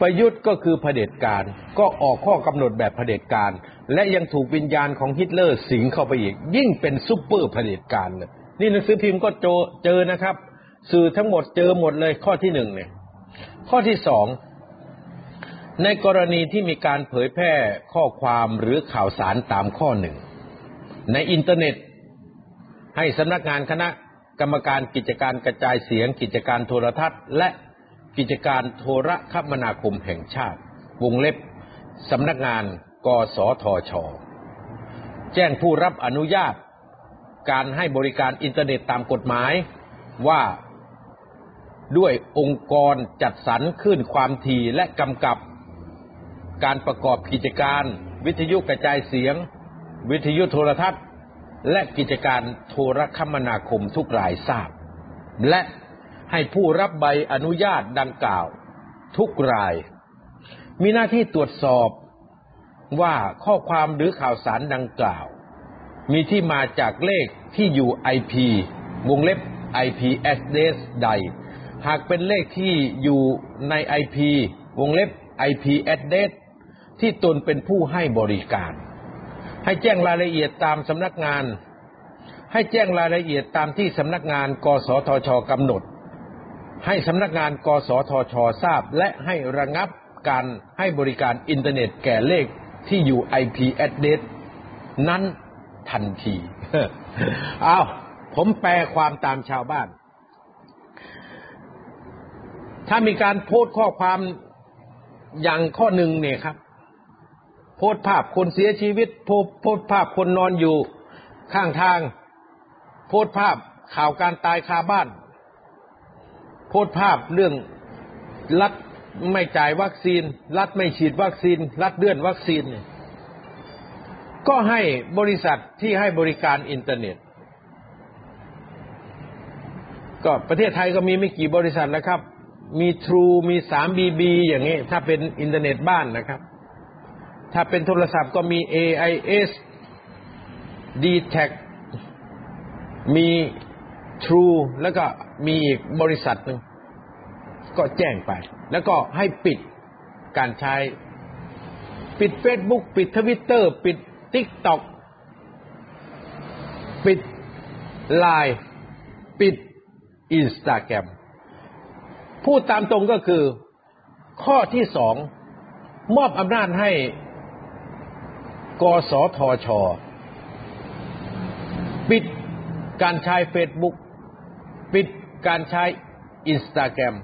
[SPEAKER 1] ประยุทธ์ก็คือเผด็จการ ก็ออกข้อกำหนดแบบเผด็จการ และยังถูกวิญญาณของฮิตเลอร์สิงเข้าไปอีก ยิ่งเป็นซุปเปอร์เผด็จการเลยนี่หนังสือพิมพ์ก็เจอเจอนะครับ สื่อทั้งหมดเจอหมดเลยข้อที่หนึ่งเนี่ย ข้อที่สองในกรณีที่มีการเผยแพร่ข้อความหรือข่าวสารตามข้อหนึ่ง ในอินเทอร์เน็ต ให้สำนักงานคณะกรรมการกิจการกระจายเสียง กิจการโทรทัศน์ และกิจการโทรคมนาคมแห่งชาติ วงเล็บสำนักงานกสทช แจ้งผู้รับอนุญาต การให้บริการอินเทอร์เน็ตตามกฎหมายว่าด้วยองค์กรจัดสรรขึ้นความถี่และกำกับ การประกอบกิจการ วิทยุกระจายเสียง วิทยุโทรทัศน์ และกิจการโทรคมนาคมทุกรายทราบ และให้ผู้รับใบอนุญาตดังกล่าว ทุกราย มีหน้าที่ตรวจสอบว่าข้อความหรือข่าวสารดังกล่าว มีที่มาจากเลขที่อยู่ IP วงเล็บ IP address ใด หากเป็นเลขที่อยู่ใน IP วงเล็บ IP address ที่ตนเป็นผู้ให้บริการ ให้แจ้งรายละเอียดตามสำนักงาน ให้แจ้งรายละเอียดตามที่สำนักงาน กสทชกำหนด ให้สำนักงาน กสทชทราบ และให้ระงับการให้บริการอินเทอร์เน็ตแก่เลขที่อยู่ IP address นั้นทันที เอาผมแปลความตามชาวบ้าน ถ้ามีการโพสต์ข้อความอย่างข้อหนึ่งเนี่ยครับ โพสต์ภาพคนเสียชีวิตโพสต์ภาพคนนอนอยู่ข้างทาง โพสต์ภาพข่าวการตายคาบ้าน โพสต์ภาพเรื่องรัฐไม่จ่ายวัคซีน รัฐไม่ฉีดวัคซีน รัฐเลื่อนวัคซีน ก็ให้บริษัทที่ให้บริการอินเทอร์เน็ต ก็ประเทศไทยก็มีไม่กี่บริษัทแล้วครับ มี True มี 3BB อย่างนี้ ถ้าเป็นอินเทอร์เน็ตบ้านนะครับ ถ้าเป็นโทรศัพท์ก็มี AIS d t a c มี True แล้วก็มีอีกบริษัทหนึ่งก็แจ้งไป แล้วก็ให้ปิดการใช้ ปิด Facebook ปิดทวิตเตอร์ปิด TikTok ปิดไลน์ปิดอินสตาแกรมพูดตามตรงก็คือ ข้อที่สองมอบอำนาจให้ กสทช ปิดการใช้เฟซบุ๊กปิดการใช้อินสตาแกรม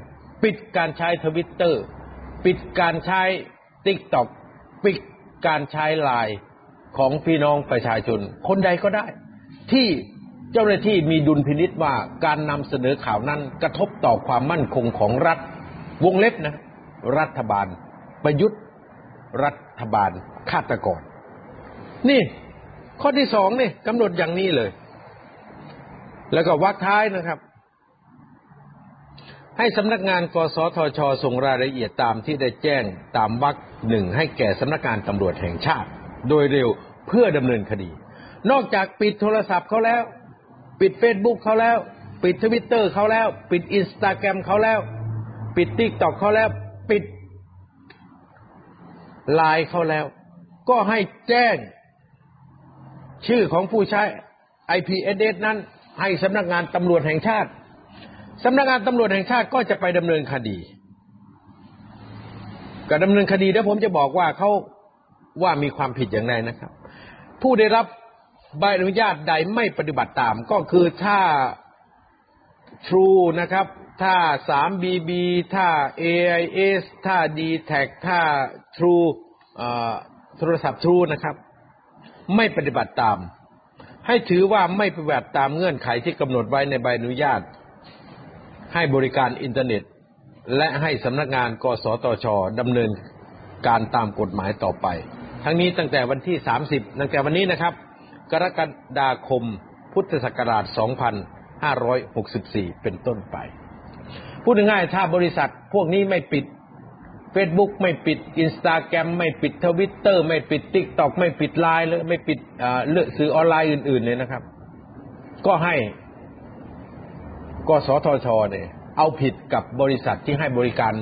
[SPEAKER 1] ปิดการใช้ทวิตเตอร์ปิดการใช้ TikTok ปิดการใช้ไลน์ของพี่น้องประชาชน คนใดก็ได้ ที่เจ้าหน้าที่มีดุลพินิจว่าการนำเสนอข่าวนั้นกระทบต่อความมั่นคงของรัฐวงเล็บนะ รัฐบาล ประยุทธ์ รัฐบาลฆาตกร นี่ ข้อที่สองนี่กำหนดอย่างนี้เลย แล้วก็วักท้ายนะครับ ให้สำนักงานกสทช ส่งรายละเอียดตามที่ได้แจ้งตามวรรคหนึ่งให้แก่สำนักงานตำรวจแห่งชาติ โดยเร็วเพื่อดำเนินคดี นอกจากปิดโทรศัพท์เขาแล้ว ปิดเฟซบุ๊กเขาแล้ว ปิดทวิตเตอร์เขาแล้ว ปิดอินสตาแกรมเขาแล้ว ปิด TikTok เขาแล้ว ปิดไลน์เขาแล้ว ก็ให้แจ้ง ชื่อของผู้ใช้ IP address นั้น ให้สำนักงานตำรวจแห่งชาติสำนักงานตำรวจแห่งชาติก็จะไปดำเนินคดี ก็ดำเนินคดีแล้วผมจะบอกว่าเขาว่ามีความผิดอย่างไรนะครับ ผู้ได้รับใบอนุญาตใดไม่ปฏิบัติตาม ก็คือถ้า True นะครับ ถ้า 3BB ถ้า AIS ถ้า d t a c ถ้า True โทรศัพท์ True นะครับ ไม่ปฏิบัติตาม ให้ถือว่าไม่ปฏิบัติตามเงื่อนไขที่กำหนดไว้ในใบอนุญาต ให้บริการอินเทอร์เน็ต และให้สำนักงานกสทชดำเนินการตามกฎหมายต่อไป ทั้งนี้ตั้งแต่วันที่ 30 ตั้งแต่วันนี้นะครับ กรกฎาคมพุทธศักราช 2564 เป็นต้นไป พูดง่ายๆถ้าบริษัทพวกนี้ไม่ปิด Facebook ไม่ปิดอินสตาแกรมไม่ปิดทวิตเตอร์ไม่ปิดติ๊กตอกไม่ปิดไลน์เลยไม่ปิดเลือกสื่อออนไลน์อื่น ๆ เลยนะครับ ก็ให้กสทชเนี่ยเอาผิดกับบริษัทที่ให้บริการ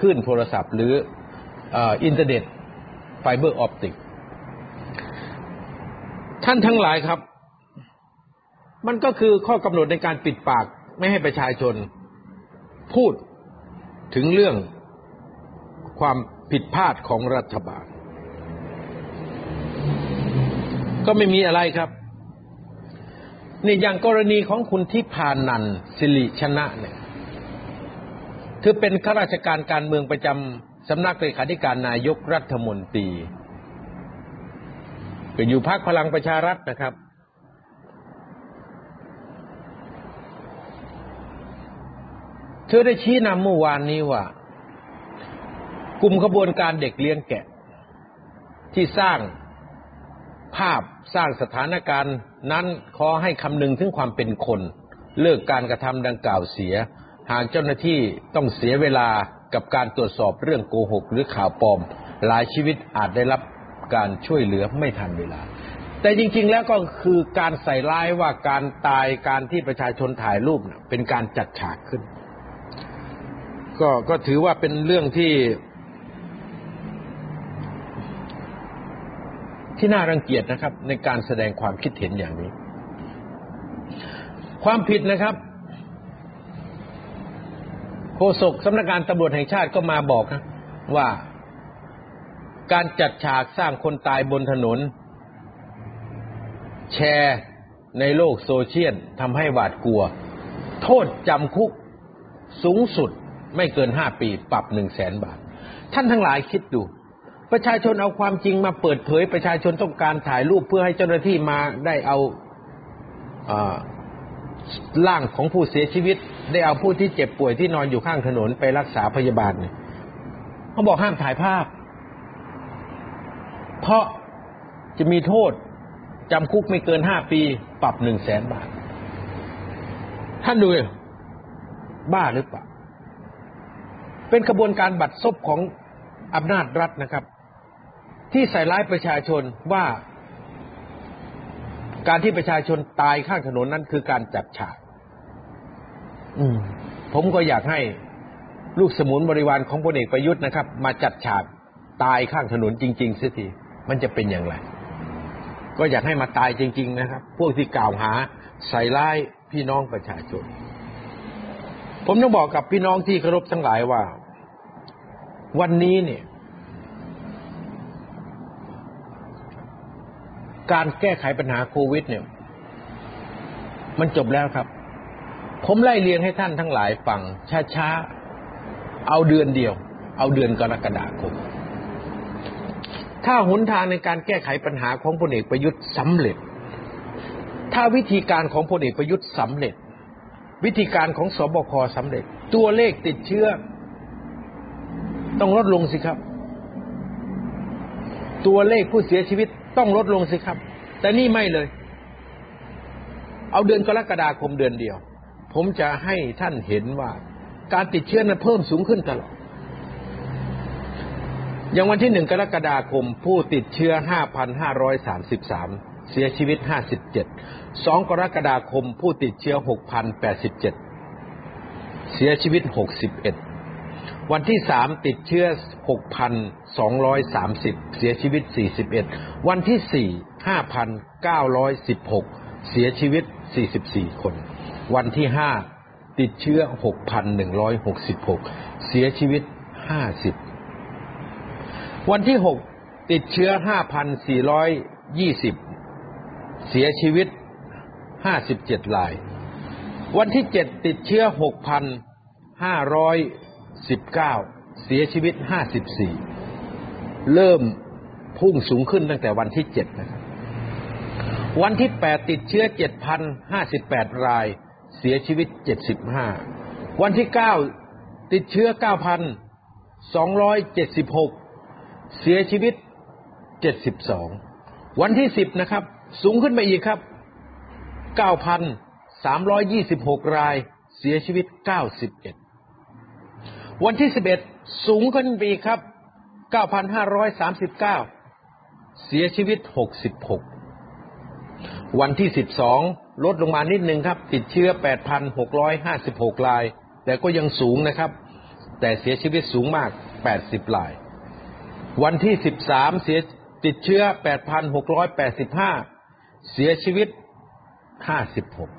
[SPEAKER 1] คลื่นโทรศัพท์ หรืออินเทอร์เน็ตไฟเบอร์ออปติก ท่านทั้งหลายครับ มันก็คือข้อกำหนดในการปิดปากไม่ให้ประชาชนพูดถึงเรื่อง ความผิดพลาดของรัฐบาล ก็ไม่มีอะไรครับนี่อย่างกรณีของคุณทิพานันสิริชนะเนี่ยเธอเป็นข้าราชการการเมืองประจำสำนักเลขาธิการนายกรัฐมนตรีเป็นอยู่พักพลังประชารัฐนะครับ เธอได้ชี้นำเมื่อวานนี้ว่า กลุ่มขบวนการเด็กเลี้ยงแกะ ที่สร้างภาพสร้างสถานการณ์นั้นขอให้คำนึงถึงความเป็นคน เลิกการกระทำดังกล่าวเสีย หากเจ้าหน้าที่ต้องเสียเวลากับการตรวจสอบเรื่องโกหก หรือข่าวปลอม หลายชีวิตอาจได้รับการช่วยเหลือไม่ทันเวลา แต่จริง ๆ แล้วก็คือการใส่ร้ายว่าการตายการที่ประชาชนถ่ายรูปเป็นการจัดฉากขึ้น ก็ก็ถือว่าเป็นเรื่องที่ ที่น่ารังเกียจนะครับ ในการแสดงความคิดเห็นอย่างนี้ ความผิดนะครับโฆษกสำนักงานตำรวจแห่งชาติก็มาบอกนะว่าการจัดฉากสร้างคนตายบนถนน แชร์ในโลกโซเชียลทำให้หวาดกลัว โทษจำคุกสูงสุดไม่เกินห้าปีปรับหนึ่งแสนบาท ท่านทั้งหลายคิดดู ประชาชนเอาความจริงมาเปิดเผย ประชาชนต้องการถ่ายรูปเพื่อให้เจ้าหน้าที่มาได้เอาร่างของผู้เสียชีวิต ได้เอาผู้ที่เจ็บป่วยที่นอนอยู่ข้างถนนไปรักษาพยาบาลเนี่ยเขาบอกห้ามถ่ายภาพ เพราะจะมีโทษจำคุกไม่เกินห้าปี ปรับหนึ่งแสนบาท ท่านดูบ้าหรือเปล่า เป็นกระบวนการบัตรซบของอำนาจรัฐนะครับ ที่ใส่ร้ายประชาชนว่าการที่ประชาชนตายข้างถนนนั้นคือการจัดฉากผมก็อยากให้ลูกสมุนบริวารของพลเอกประยุทธ์นะครับ มาจัดฉากตายข้างถนนจริงๆเสียทีมันจะเป็นอย่างไร ก็อยากให้มาตายจริง ๆ นะครับ พวกที่กล่าวหาใส่ร้ายพี่น้องประชาชน ผมต้องบอกกับพี่น้องที่เคารพทั้งหลายว่า วันนี้เนี่ย การแก้ไขปัญหาโควิด เนี่ย มันจบแล้วครับ ผมไล่เรียงให้ท่านทั้งหลายฟังช้าๆ เอาเดือนเดียว เอาเดือนกรกฎาคม ถ้าหนทางในการแก้ไขปัญหาของพลเอกประยุทธ์สำเร็จ ถ้าวิธีการของพลเอกประยุทธ์สำเร็จ วิธีการของสบคสำเร็จ ตัวเลขติดเชื้อ ต้องลดลงสิครับ ตัวเลขผู้เสียชีวิต ต้องลดลงสิครับ แต่นี่ไม่เลย เอาเดือนกรกฎาคมเดือนเดียว ผมจะให้ท่านเห็นว่า การติดเชื้อนั้นเพิ่มสูงขึ้นตลอด อย่างวันที่หนึ่งกรกฎาคม ผู้ติดเชื้อ 5,533 เสียชีวิต 57 2 กรกฎาคม ผู้ติดเชื้อ 6,087 เสียชีวิต 61 วันที่สามติดเชื้อ 230 เสียชีวิต 41 วันที่สี่5,916 เสียชีวิต 44 คน วันที่ห้าติดเชื้อ 6,166 เสียชีวิต 50 วันที่หกติดเชื้อห้าพันสี่ร้อยยี่สิบเสียชีวิตห้าสิบเจ็ดราย วันที่เจ็ดติดเชื้อหกพันห้าร้อยสิบเก้าเสียชีวิตห้าสิบสี่ เริ่มพุ่งสูงขึ้นตั้งแต่วันที่เจ็ดนะครับ วันที่แปดติดเชื้อเจ็ดพันห้าสิบแปดราย เสียชีวิตเจ็ดสิบห้าวันที่เก้าติดเชื้อเก้าพันสองร้อยเจ็ดสิบหกเสียชีวิตเจ็ดสิบสองวันที่สิบนะครับ สูงขึ้นไปอีกครับเก้าพันสามร้อยยี่สิบหกรายเสียชีวิตเก้าสิบเอ็ดวันที่สิบเอ็ดสูงขึ้นไปอีกครับ 9,539 เสียชีวิต 66 วันที่ 12 ลดลงมานิดนึงครับ ติดเชื้อ 8,656 ราย แต่ก็ยังสูงนะครับ แต่เสียชีวิตสูงมาก 80 ราย วันที่ 13 เสียติดเชื้อ 8,685 เสียชีวิต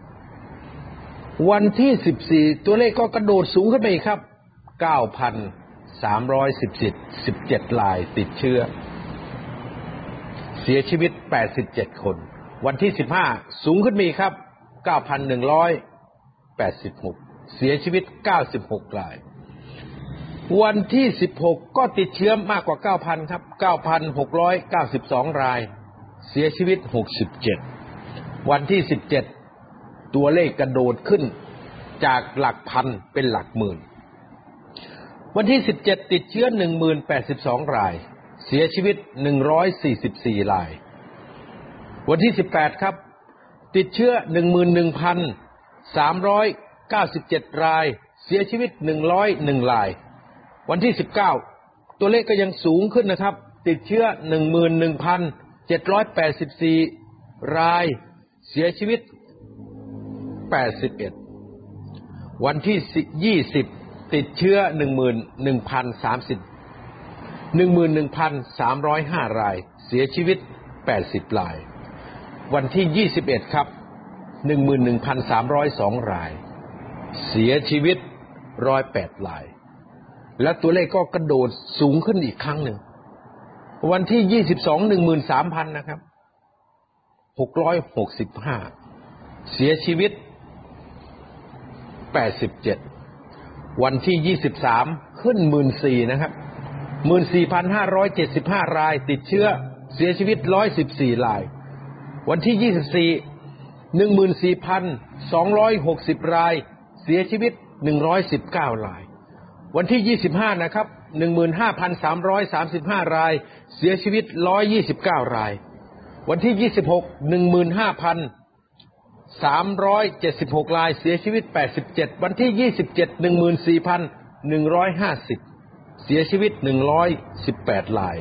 [SPEAKER 1] 56 วันที่ 14 ตัวเลขก็กระโดดสูงขึ้นไปอีกครับ9,317 17รายติดเชื้อ เสียชีวิต 87 คน วันที่ 15 สูงขึ้นมาอีครับ 9,186 เสียชีวิต 96ราย วันที่ 16 ก็ติดเชื้อมากกว่า 9,000 ครับ 9,692 ราย เสียชีวิต 67 วันที่ 17 ตัวเลขกระโดดขึ้นจากหลักพันเป็นหลักหมื่น วันที่ 17 ติดเชื้อ 1082 ราย เสียชีวิต 144 ราย วันที่ 18 ครับ ติดเชื้อ 11,397 ราย เสียชีวิต 101 ราย วันที่ 19 ตัวเลขก็ยังสูงขึ้นนะครับ ติดเชื้อ 11,784 ราย เสียชีวิต 81 วันที่ 20 ติดเชื้อ11,030 11,305ราย เสียชีวิต80ราย วันที่21ครับ11,302ราย เสียชีวิต108ราย และตัวเลขก็กระโดดสูงขึ้นอีกครั้งหนึ่ง วันที่22 13,000นะครับ665เสียชีวิต87 วันที่ 23 ขึ้น 14,000นะครับ 14,575 รายติดเชื้อเสียชีวิต 114 ราย วันที่ 24 14,260 ราย เสียชีวิต 119 ราย วันที่ 25 นะครับ 15,335 ราย เสียชีวิต 129 ราย วันที่ 26 15,000 376 รายเสียชีวิต 87 วันที่ 27 14,150 เสียชีวิต 118 ราย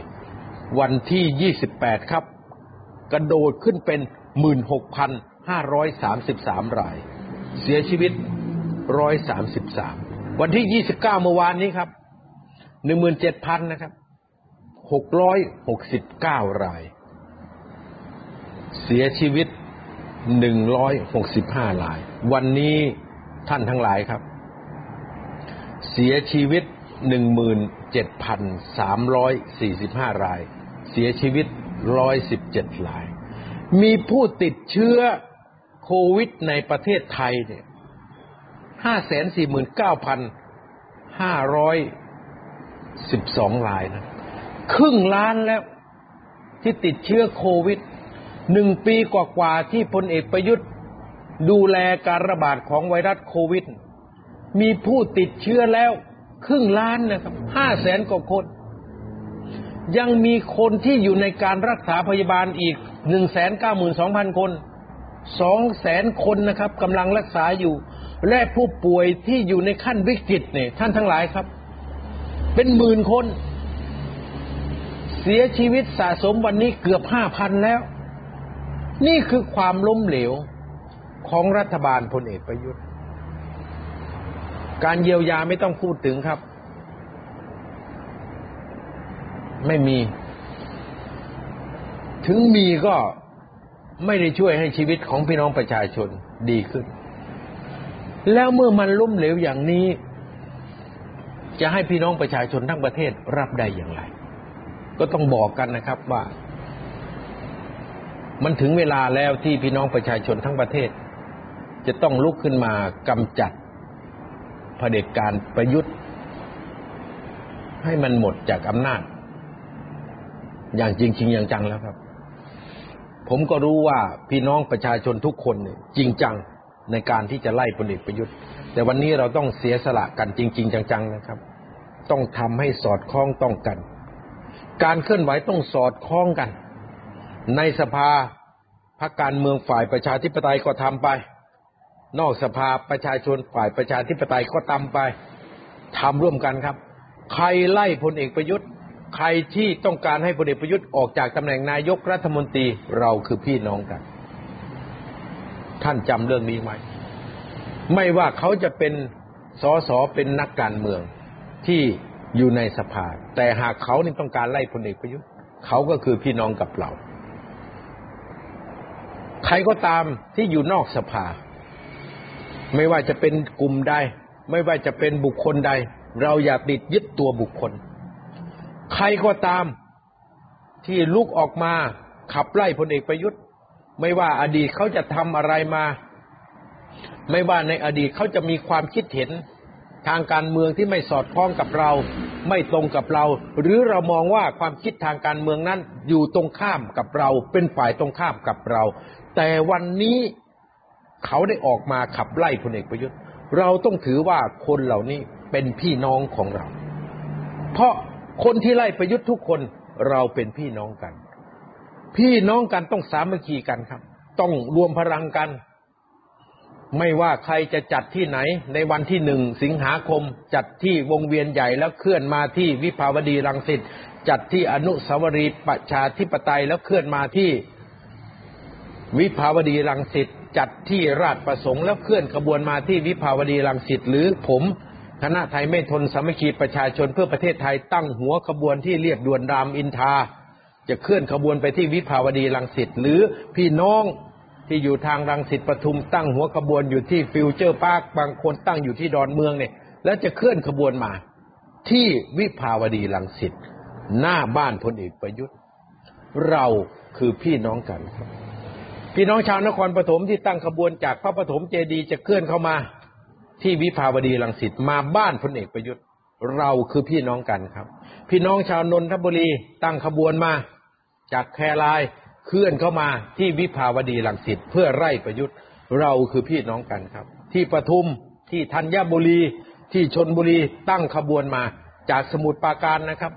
[SPEAKER 1] วันที่ 28 ครับ กระโดดขึ้นเป็น 16,533 ราย เสียชีวิต 133 วันที่ 29 เมื่อวานนี้ครับ 17,000 นะครับ 669 ราย เสียชีวิต 165ราย วันนี้ท่านทั้งหลายครับ เสียชีวิต 17,345 ราย เสียชีวิต 117 ราย มีผู้ติดเชื้อโควิดในประเทศไทยเนี่ย549,512 รายนะ ครึ่งล้านแล้วที่ติดเชื้อโควิด หนึ่งปีกว่าๆที่พลเอกประยุทธ์ดูแลการระบาดของไวรัสโควิด มีผู้ติดเชื้อแล้วครึ่งล้านนะครับห้าแสนกว่าคน ยังมีคนที่อยู่ในการรักษาพยาบาลอีกหนึ่งแสนเก้าหมื่นสองพันคนสองแสนคนนะครับกำลังรักษาอยู่ และผู้ป่วยที่อยู่ในขั้นวิกฤตเนี่ยท่านทั้งหลายครับ เป็นหมื่นคน เสียชีวิตสะสมวันนี้เกือบห้าพันแล้ว นี่คือความล้มเหลวของรัฐบาลพลเอกประยุทธ์ การเยียวยาไม่ต้องพูดถึงครับ ไม่มี ถึงมีก็ไม่ได้ช่วยให้ชีวิตของพี่น้องประชาชนดีขึ้น แล้วเมื่อมันล้มเหลวอย่างนี้ จะให้พี่น้องประชาชนทั้งประเทศรับได้อย่างไร ก็ต้องบอกกันนะครับว่า มันถึงเวลาแล้วที่พี่น้องประชาชนทั้งประเทศ จะต้องลุกขึ้นมากำจัดเผด็จการประยุทธ์ ให้มันหมดจากอำนาจ อย่างจริงๆอย่างจังแล้วครับ ผมก็รู้ว่าพี่น้องประชาชนทุกคนจริงจังในการที่จะไล่พลเอกประยุทธ์ แต่วันนี้เราต้องเสียสละกันจริง ๆ จัง ๆ นะครับ ต้องทำให้สอดคล้องต้องกัน การเคลื่อนไหวต้องสอดคล้องกัน ในสภาพักการเมืองฝ่ายประชาธิปไตยก็ทำไป นอกสภาประชาชนฝ่ายประชาธิปไตยก็ทำไปทำร่วมกันครับ ใครไล่พลเอกประยุทธ์ ใครที่ต้องการให้พลเอกประยุทธ์ออกจากตำแหน่งนายกรัฐมนตรีเราคือพี่น้องกัน ท่านจำเรื่องนี้ไหมไม่ว่าเขาจะเป็นสสเป็นนักการเมืองที่อยู่ในสภา แต่หากเขานี่ต้องการไล่พลเอกประยุทธ์เขาก็คือพี่น้องกับเรา ใครก็ตามที่อยู่นอกสภา ไม่ว่าจะเป็นกลุ่มใด ไม่ว่าจะเป็นบุคคลใด เราอย่าติดยึดตัวบุคคล ใครก็ตามที่ลุกออกมาขับไล่พลเอกประยุทธ์ ไม่ว่าอดีตเขาจะทำอะไรมา ไม่ว่าในอดีตเขาจะมีความคิดเห็นทางการเมืองที่ไม่สอดคล้องกับเรา ไม่ตรงกับเรา หรือเรามองว่าความคิดทางการเมืองนั้นอยู่ตรงข้ามกับเรา เป็นฝ่ายตรงข้ามกับเรา แต่วันนี้เขาได้ออกมาขับไล่พลเอกประยุทธ์ เราต้องถือว่าคนเหล่านี้เป็นพี่น้องของเรา เพราะคนที่ไล่ประยุทธ์ทุกคนเราเป็นพี่น้องกัน พี่น้องกันต้องสามัคคีกันครับ ต้องรวมพลังกัน ไม่ว่าใครจะจัดที่ไหน ในวันที่หนึ่งสิงหาคม จัดที่วงเวียนใหญ่แล้วเคลื่อนมาที่วิภาวดีรังสิตจัดที่อนุสาวรีย์ประชาธิปไตยแล้วเคลื่อนมาที่ วิภาวดีรังสิตจัดที่ราชประสงค์แล้วเคลื่อนขบวนมาที่วิภาวดีรังสิตหรือผมคณะไทยไม่ทนสามัคคีประชาชนเพื่อประเทศไทยตั้งหัวขบวนที่เรียบด่วนรามอินทราจะเคลื่อนขบวนไปที่วิภาวดีรังสิตหรือพี่น้องที่อยู่ทางรังสิตปทุมตั้งหัวขบวนอยู่ที่ฟิวเจอร์พาร์คบางคนตั้งอยู่ที่ดอนเมืองเนี่ย แล้วจะเคลื่อนขบวนมา ที่วิภาวดีรังสิตหน้าบ้านพลเอกประยุทธ์ เราคือพี่น้องกันครับ พี่น้องชาวนครปฐมที่ตั้งขบวนจากพระปฐมเจดีย์จะเคลื่อนเข้ามาที่วิภาวดีรังสิตมาบ้านพลเอกประยุทธ์เราคือพี่น้องกันครับ พี่น้องชาวนนทบุรีตั้งขบวนมา จากแครายเคลื่อนเข้ามาที่วิภาวดีรังสิตเพื่อไล่ประยุทธ์เราคือพี่น้องกันครับ ที่ปทุมที่ธัญบุรีที่ชนบุรีตั้งขบวนมาจากสมุทรปราการนะครับ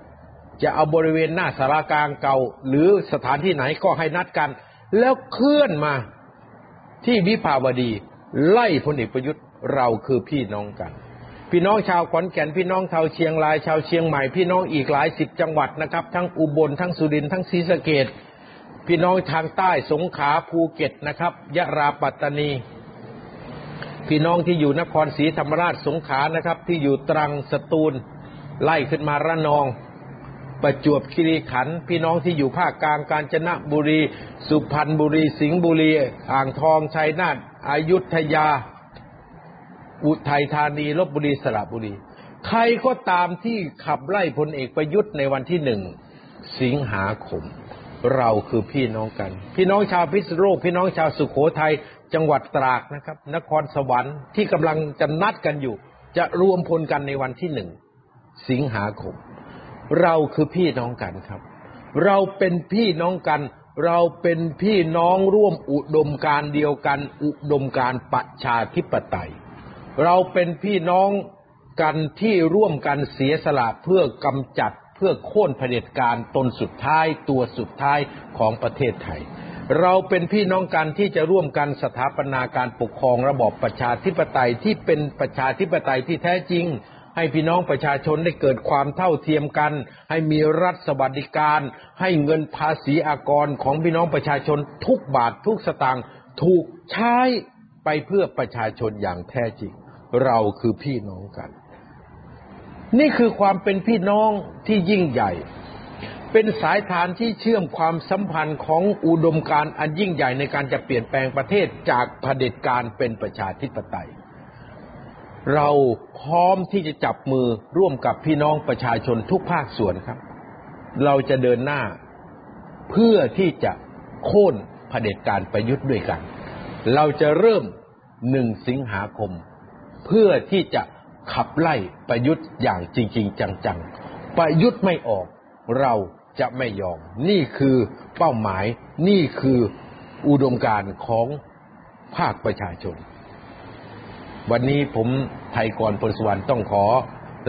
[SPEAKER 1] จะเอาบริเวณหน้าสารากลางเก่า หรือสถานที่ไหนก็ให้นัดกัน แล้วเคลื่อนมาที่วิภาวดี ไล่พลเอกประยุทธ์เราคือพี่น้องกัน พี่น้องชาวขอนแก่นพี่น้องชาวเชียงรายชาวเชียงใหม่พี่น้องอีกหลายสิบจังหวัดนะครับ ทั้งอุบลทั้งสุรินทร์ทั้งศรีสะเกดพี่น้องทางใต้สงขลาภูเก็ตนะครับ ยะราปัตตานี พี่น้องที่อยู่นครศรีธรรมราชสงขลานะครับ ที่อยู่ตรังสตูล ไล่ขึ้นมาระนอง ประจวบคีรีขันธ์พี่น้องที่อยู่ภาคกลางกาญจนบุรี สุพรรณบุรี สิงห์บุรี อ่างทองชัยนาทอยุธยา อุทัยธานีลบบุรีสระบุรี ใครก็ตามที่ขับไล่พลเอกประยุทธ์ในวันที่หนึ่งสิงหาคม เราคือพี่น้องกัน พี่น้องชาวพิษณุโลกพี่น้องชาวสุขโขทัยจังหวัดตราดนะครับ นครสวรรค์ที่กำลังจะนัดกันอยู่ จะรวมพลกันในวันที่หนึ่งสิงหาคม เราคือพี่น้องกันครับ เราเป็นพี่น้องกัน เราเป็นพี่น้องร่วมอุดมการเดียวกัน อุดมการประชาธิปไตย เราเป็นพี่น้องกันที่ร่วมกันเสียสละเพื่อกำจัดเพื่อโค่นเผด็จการตนสุดท้ายตัวสุดท้ายของประเทศไทย เราเป็นพี่น้องกันที่จะร่วมกันสถาปนาการปกครองระบอบประชาธิปไตยที่เป็นประชาธิปไตยที่แท้จริง ให้พี่น้องประชาชนได้เกิดความเท่าเทียมกัน ให้มีรัฐสวัสดิการ ให้เงินภาษีอากรของพี่น้องประชาชนทุกบาททุกสตางค์ถูกใช้ไปเพื่อประชาชนอย่างแท้จริง เราคือพี่น้องกัน นี่คือความเป็นพี่น้องที่ยิ่งใหญ่ เป็นสายฐานที่เชื่อมความสัมพันธ์ของอุดมการณ์อันยิ่งใหญ่ในการจะเปลี่ยนแปลงประเทศจากเผด็จการเป็นประชาธิปไตย เราพร้อมที่จะจับมือร่วมกับพี่น้องประชาชนทุกภาคส่วนครับ เราจะเดินหน้าเพื่อที่จะโค่นเผด็จการประยุทธ์ด้วยกัน เราจะเริ่มหนึ่งสิงหาคม เพื่อที่จะขับไล่ประยุทธ์อย่างจริง ๆ จังๆ ประยุทธ์ไม่ออกเราจะไม่ยอม นี่คือเป้าหมายนี่คืออุดมการณ์ของภาคประชาชน วันนี้ผมไทยกรพลสวรรค์ต้องขอ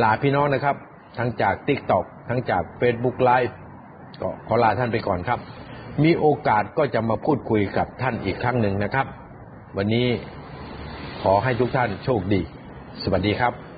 [SPEAKER 1] ลาพี่น้องนะครับ ทั้งจาก t ิ k t o k ทั้งจาก Facebook Live ก็ขอลาท่านไปก่อนครับ มีโอกาสก็จะมาพูดคุยกับท่านอีกครั้งหนึ่งนะครับ วันนี้ขอให้ทุกท่านโชคดี สวัสดีครับ